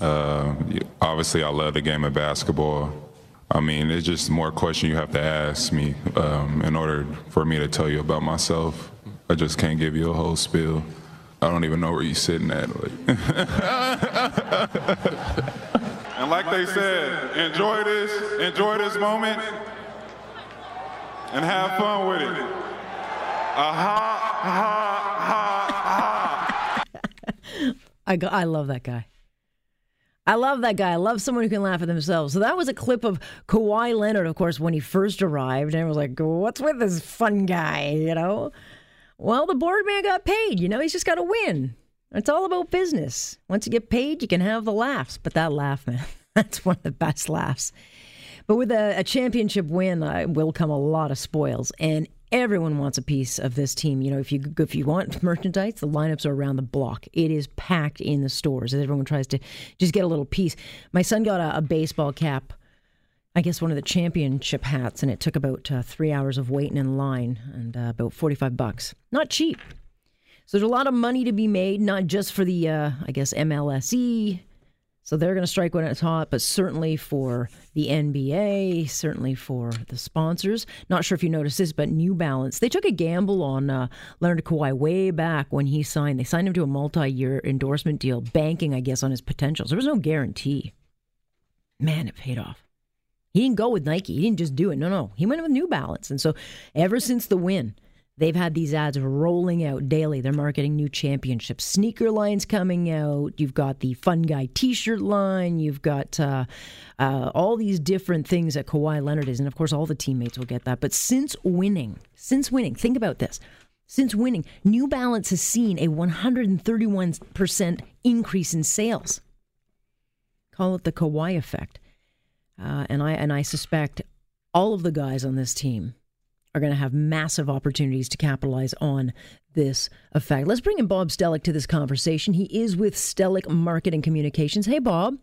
Uh, obviously, I love the game of basketball. I mean, it's just more question you have to ask me um, in order for me to tell you about myself. I just can't give you a whole spiel. I don't even know where you're sitting at. and like they said, enjoy this, enjoy this moment, and have fun with it. Aha, ha, ha, ha. I, go, I love that guy. I love that guy. I love someone who can laugh at themselves. So that was a clip of Kawhi Leonard, of course, when he first arrived, and it was like, "What's with this fun guy?" You know. Well, the board man got paid. You know, he's just got to win. It's all about business. Once you get paid, you can have the laughs. But that laugh, man, that's one of the best laughs. But with a, a championship win, uh, will come a lot of spoils, and everyone wants a piece of this team. You know, if you if you want merchandise, the lineups are around the block. It is packed in the stores everyone tries to just get a little piece. My son got a, a baseball cap. I guess one of the championship hats, and it took about uh, three hours of waiting in line and uh, about forty-five bucks. Not cheap. So there's a lot of money to be made, not just for the, uh, I guess, MLSE, so they're going to strike when it's hot, but certainly for the NBA, certainly for the sponsors. Not sure if you noticed this, but New Balance, they took a gamble on uh, Leonard Kawhi way back when he signed. They signed him to a multi year endorsement deal, banking, I guess, on his potentials. There was no guarantee. Man, it paid off. He didn't go with Nike. He didn't just do it. No, no. He went with New Balance. And so ever since the win, They've had these ads rolling out daily. They're marketing new championship sneaker lines coming out. You've got the Fun Guy T-shirt line. You've got uh, uh, all these different things that Kawhi Leonard is, and of course, all the teammates will get that. But since winning, since winning, think about this. Since winning, New Balance has seen a 131% increase in sales. Call it the Kawhi effect, uh, and I and I suspect all of the guys on this team are going to have massive opportunities to capitalize on this effect. Let's bring in Bob Stellick to this conversation. He is with Stellick Marketing Communications. Hey, Bob.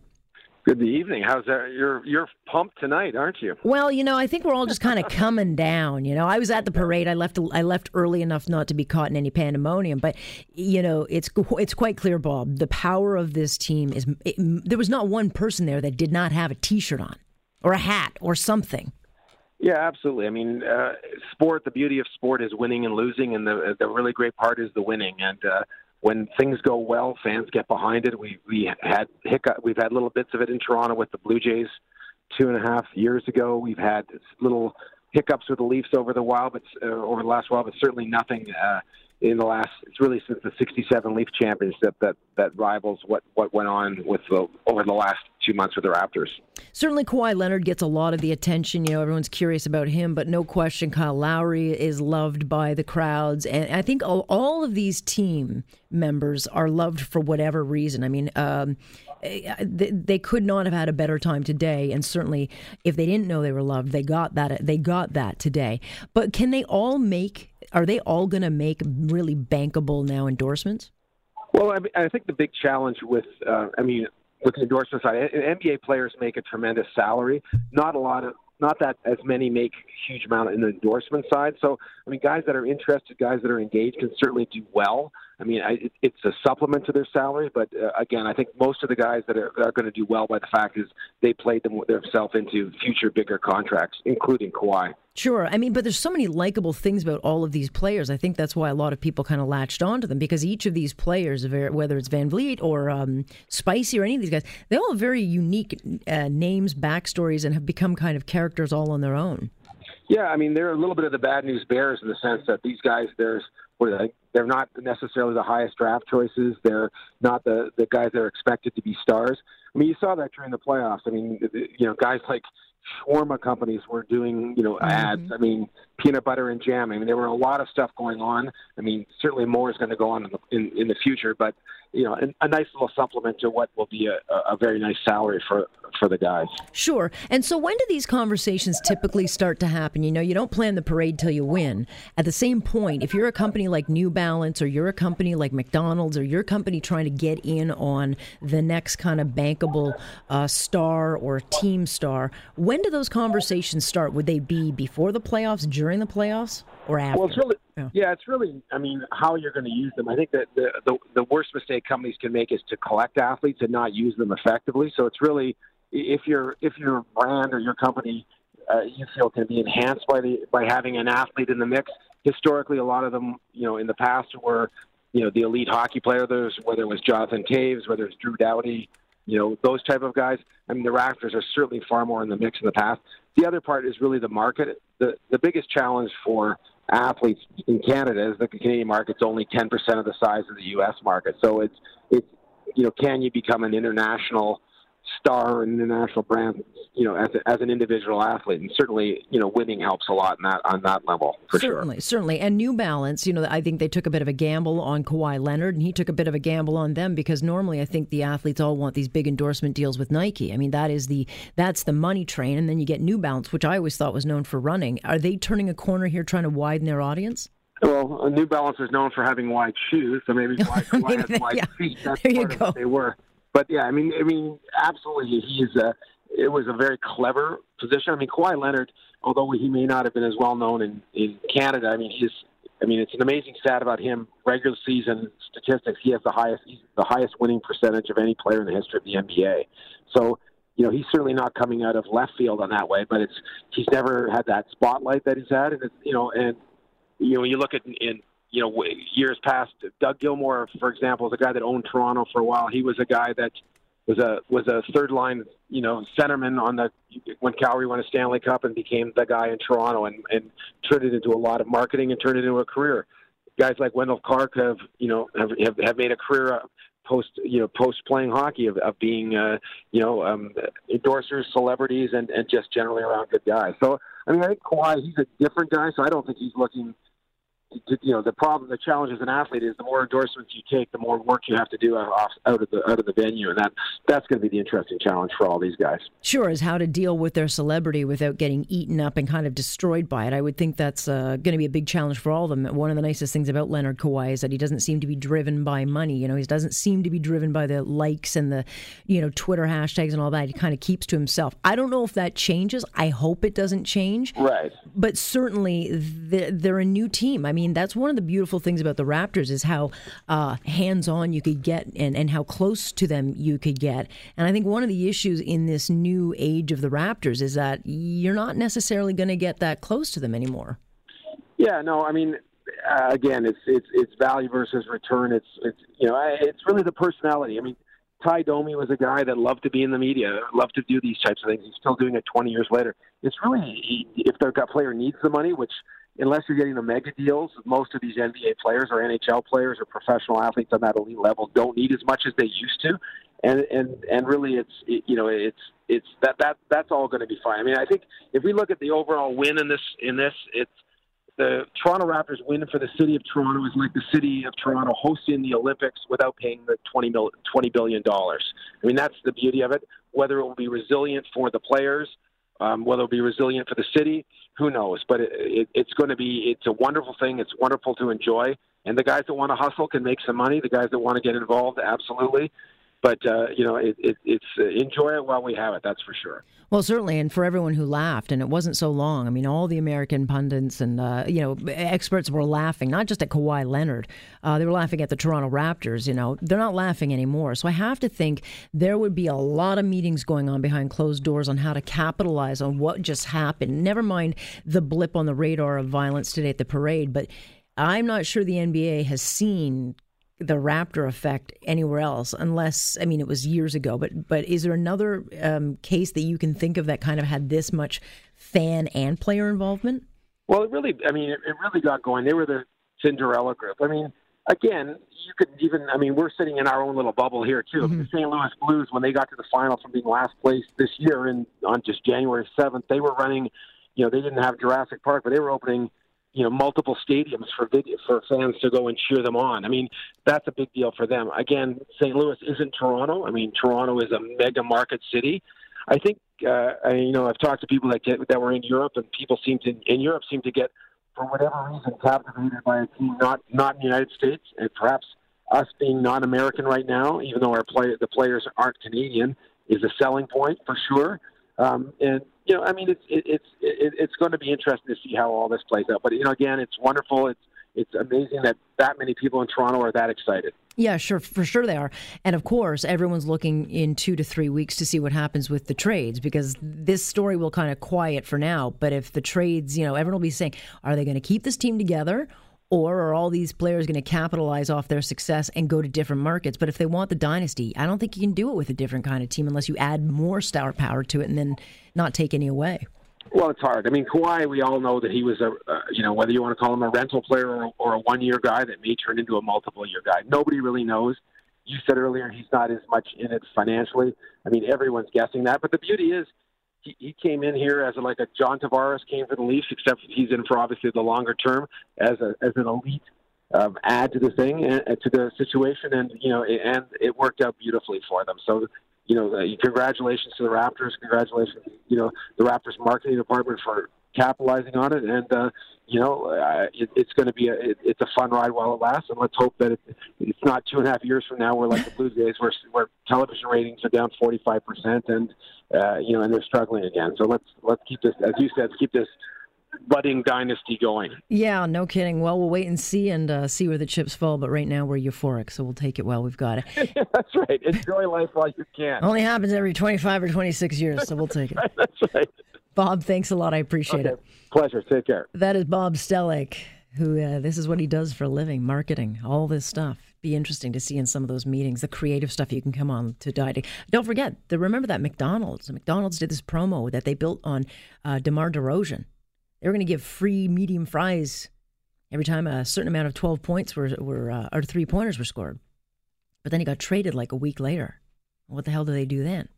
Good evening. How's that? You're you're pumped tonight, aren't you? Well, you know, I think we're all just kind of coming down. You know, I was at the parade. I left. I left early enough not to be caught in any pandemonium. But you know, it's it's quite clear, Bob. The power of this team is. It, there was not one person there that did not have a T-shirt on, or a hat, or something. Yeah, absolutely. I mean, uh, sport. The beauty of sport is winning and losing, and the the really great part is the winning. And uh, when things go well, fans get behind it. We we had hiccup. We've had little bits of it in Toronto with the Blue Jays two and a half years ago. We've had little hiccups with the Leafs over the while, but uh, over the last while, but certainly nothing uh, in the last. It's really since the '67 Leaf Championship that that rivals what what went on with the over the last two months with the Raptors. Certainly, Kawhi Leonard gets a lot of the attention. You know, everyone's curious about him, but no question, Kyle Lowry is loved by the crowds, and I think all, all of these team members are loved for whatever reason. I mean. Um, they could not have had a better time today and certainly if they didn't know they were loved they got that they got that today but can they all make are they all going to make really bankable now endorsements well I, mean, I think the big challenge with uh, i mean with the endorsement side, NBA players make a tremendous salary. Not a lot of not that as many make huge amount in the endorsement side. So, I mean, guys that are interested, guys that are engaged, can certainly do well. I mean, I, it's a supplement to their salary, but uh, again, I think most of the guys that are, are going to do well by the fact is they played them themselves into future bigger contracts, including Kawhi. Sure. I mean, but there's so many likable things about all of these players. I think that's why a lot of people kind of latched onto them because each of these players, whether it's VanVleet or um, Spicy or any of these guys, they all have very unique uh, names, backstories, and have become kind of characters all on their own. Yeah, I mean, they're a little bit of the bad news bears in the sense that these guys, there's they? They're not necessarily the highest draft choices. They're not the the guys that are expected to be stars. I mean, you saw that during the playoffs. I mean, you know, guys like shawarma companies were doing, you know, ads. Mm-hmm. I mean, peanut butter and jam. I mean, there were a lot of stuff going on. I mean, certainly more is going to go on in the, in, in the future, but you know, a, a nice little supplement to what will be a, a very nice salary for for the guys. Sure. And so, when do these conversations typically start to happen? You know, you don't plan the parade till you win. At the same point, if you're a company like New Balance, or you're a company like McDonald's, or you're company trying to get in on the next kind of bankable uh, star or team star, when do those conversations start? Would they be before the playoffs? During the playoffs? or after? Well, it's really Yeah. yeah. it's really. I mean, how you're going to use them. I think that the, the the worst mistake companies can make is to collect athletes and not use them effectively. So it's really if your if your brand or your company uh, you feel can be enhanced by the by having an athlete in the mix. Historically, a lot of them, you know, in the past were, you know, the elite hockey player. There's whether it was Jonathan Toews, whether it's Drew Doughty, you know, those type of guys. I mean, the Raptors are certainly far more in the mix in the past. The other part is really the market. The the biggest challenge for athletes in Canada is the Canadian market's only 10% of the size of the U.S. market. So it's it's you know, can you become an international star and international brand, you know, as, a, as an individual athlete, and certainly, you know, winning helps a lot in that on that level for certainly, sure. certainly. And New Balance, you know, I think they took a bit of a gamble on Kawhi Leonard, and he took a bit of a gamble on them because normally I think the athletes all want these big endorsement deals with Nike. I mean, that is the that's the money train, and then you get New Balance, which I always thought was known for running. Are they turning a corner here, trying to widen their audience? Well, uh, New Balance is known for having wide shoes, so maybe Kawhi has wide Yeah. feet. That's There you part go. of what they were. But yeah, I mean, I mean, absolutely, he's a. It was a very clever position. I mean, Kawhi Leonard, although he may not have been as well known in in Canada, I mean, he's. I mean, it's an amazing stat about him. Regular season statistics, he has the highest he's the highest winning percentage of any player in the history of the NBA. So, you know, he's certainly not coming out of left field on that way. But it's he's never had that spotlight that he's had, and it's you know, and you know, when you look at in you know years past, Doug Gilmour, for example, is a guy that owned Toronto for a while. He was a guy that was a was a third line, you know, centerman on the when Calgary won a Stanley Cup and became the guy in Toronto and and turned it into a lot of marketing and turned it into a career. Guys like Wendel Clark have you know have have, have made a career. Post, you know, post playing hockey of, of being, uh, you know, um, endorsers, celebrities, and, and just generally around good guys. So, I mean, I think Kawhi, he's a different guy, so I don't think he's looking you know, the problem, the challenge as an athlete is the more endorsements you take, the more work you have to do off, out of the out of the venue, and that that's going to be the interesting challenge for all these guys. Sure, is how to deal with their celebrity without getting eaten up and kind of destroyed by it. I would think that's uh, going to be a big challenge for all of them. One of the nicest things about Leonard Kawhi is that he doesn't seem to be driven by money. You know, he doesn't seem to be driven by the likes and the, you know, Twitter hashtags and all that. He kind of keeps to himself. I don't know if that changes. I hope it doesn't change. Right. But certainly, they're, they're a new team. I mean, that's one of the beautiful things about the Raptors is how uh, hands-on you could get and, and how close to them you could get. And I think one of the issues in this new age of the Raptors is that you're not necessarily going to get that close to them anymore. Yeah. No. I mean, uh, again, it's it's it's value versus return. It's it's you know, I- it's really the personality. I mean. Tie Domi was a guy that loved to be in the media, loved to do these types of things. He's still doing it 20 years later. It's really if their player needs the money, which unless you're getting the mega deals, most of these NBA players or NHL players or professional athletes on that elite level don't need as much as they used to, and and and really it's it, you know it's it's that that that's all going to be fine. I mean, I think if we look at the overall win in this in this, it's the Toronto Raptors win for the city of Toronto is like the city of Toronto hosting the Olympics without paying the 20 mil, 20 billion dollars. I mean, that's the beauty of it. Whether it will be resilient for the players, um, whether it'll be resilient for the city, who knows? But it, it, it's going to be it's a wonderful thing. It's wonderful to enjoy, and the guys that want to hustle can make some money. The guys that want to get involved, absolutely. But uh, you know, it, it, it's uh, enjoy it while we have it. That's for sure. Well, certainly, and for everyone who laughed, and it wasn't so long. I mean, all the American pundits and uh, you know experts were laughing, not just at Kawhi Leonard. Uh, they were laughing at the Toronto Raptors. You know, they're not laughing anymore. So I have to think there would be a lot of meetings going on behind closed doors on how to capitalize on what just happened. Never mind the blip on the radar of violence today at the parade, but I'm not sure the NBA has seen the Raptor effect anywhere else, unless I mean it was years ago. But but is there another um, case that you can think of that kind of had this much fan and player involvement? Well, it really, I mean, it, it really got going. They were the Cinderella group. I mean, again, you could even, I mean, we're sitting in our own little bubble here too. The St. Louis Blues, when they got to the final from being last place this year, and on just January seventh, they were running. You know, they didn't have Jurassic Park, but they were opening you know multiple stadiums for video for fans to go and cheer them on. I mean, that's a big deal for them. Again, St. Louis isn't Toronto. I mean, Toronto is a mega market city. I think uh, I, you know I've talked to people that get that were in Europe, and people seem to in Europe seem to get for whatever reason captivated by a team not not in the United States, and perhaps us being non-American right now, even though our play the players aren't Canadian, is a selling point for sure. Um, and you know, I mean, it's it, it's it, it's going to be interesting to see how all this plays out. But you know, again, it's wonderful. It's it's amazing that that many people in Toronto are that excited. Yeah, sure, for sure they are. And of course, everyone's looking in two to three weeks to see what happens with the trades because this story will kind of quiet for now. But if the trades, you know, everyone will be saying, are they going to keep this team together? Or are all these players going to capitalize off their success and go to different markets? But if they want the dynasty, I don't think you can do it with a different kind of team unless you add more star power to it and then not take any away. Well, it's hard. I mean, Kawhi, we all know that he was a, uh, you know, whether you want to call him a rental player or, or a one-year guy that may turn into a multiple-year guy. Nobody really knows. You said earlier he's not as much in it financially. I mean, everyone's guessing that. But the beauty is, he, came in here as a, like a John Tavares came for the Leafs, except he's in for obviously the longer term as a as an elite um, add to the thing and, and to the situation, and you know, and it worked out beautifully for them. So you know, uh, congratulations to the Raptors. Congratulations, you know, the Raptors marketing department for capitalizing on it. And uh, you know, uh, it, it's going to be a it, it's a fun ride while it lasts. And let's hope that it, it's not two and a half years from now where like the Blue Jays, where where television ratings are down forty five percent, and uh, you know, and they're struggling again. So let's let's keep this, as you said, keep this budding dynasty going. Yeah, no kidding. Well, we'll wait and see and uh, see where the chips fall. But right now, we're euphoric, so we'll take it while we've got it. That's right. Enjoy life while you can. Only happens every 25 or 26 years, so we'll take it. That's right. Bob, thanks a lot. I appreciate okay. it. Pleasure. Take care. That is Bob Stellick, who uh, this is what he does for a living marketing, all this stuff. Be interesting to see in some of those meetings the creative stuff you can come on to die. Don't forget, the, remember that McDonald's. McDonald's did this promo that they built on uh, DeMar DeRozan they were going to give free medium fries every time a certain amount of 12 points were, were uh, or three pointers were scored. But then he got traded like a week later. What the hell do they do then?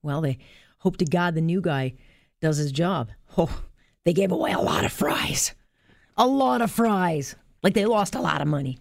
Well, they hope to God the new guy does his job. Oh, they gave away a lot of fries. A lot of fries. Like they lost a lot of money.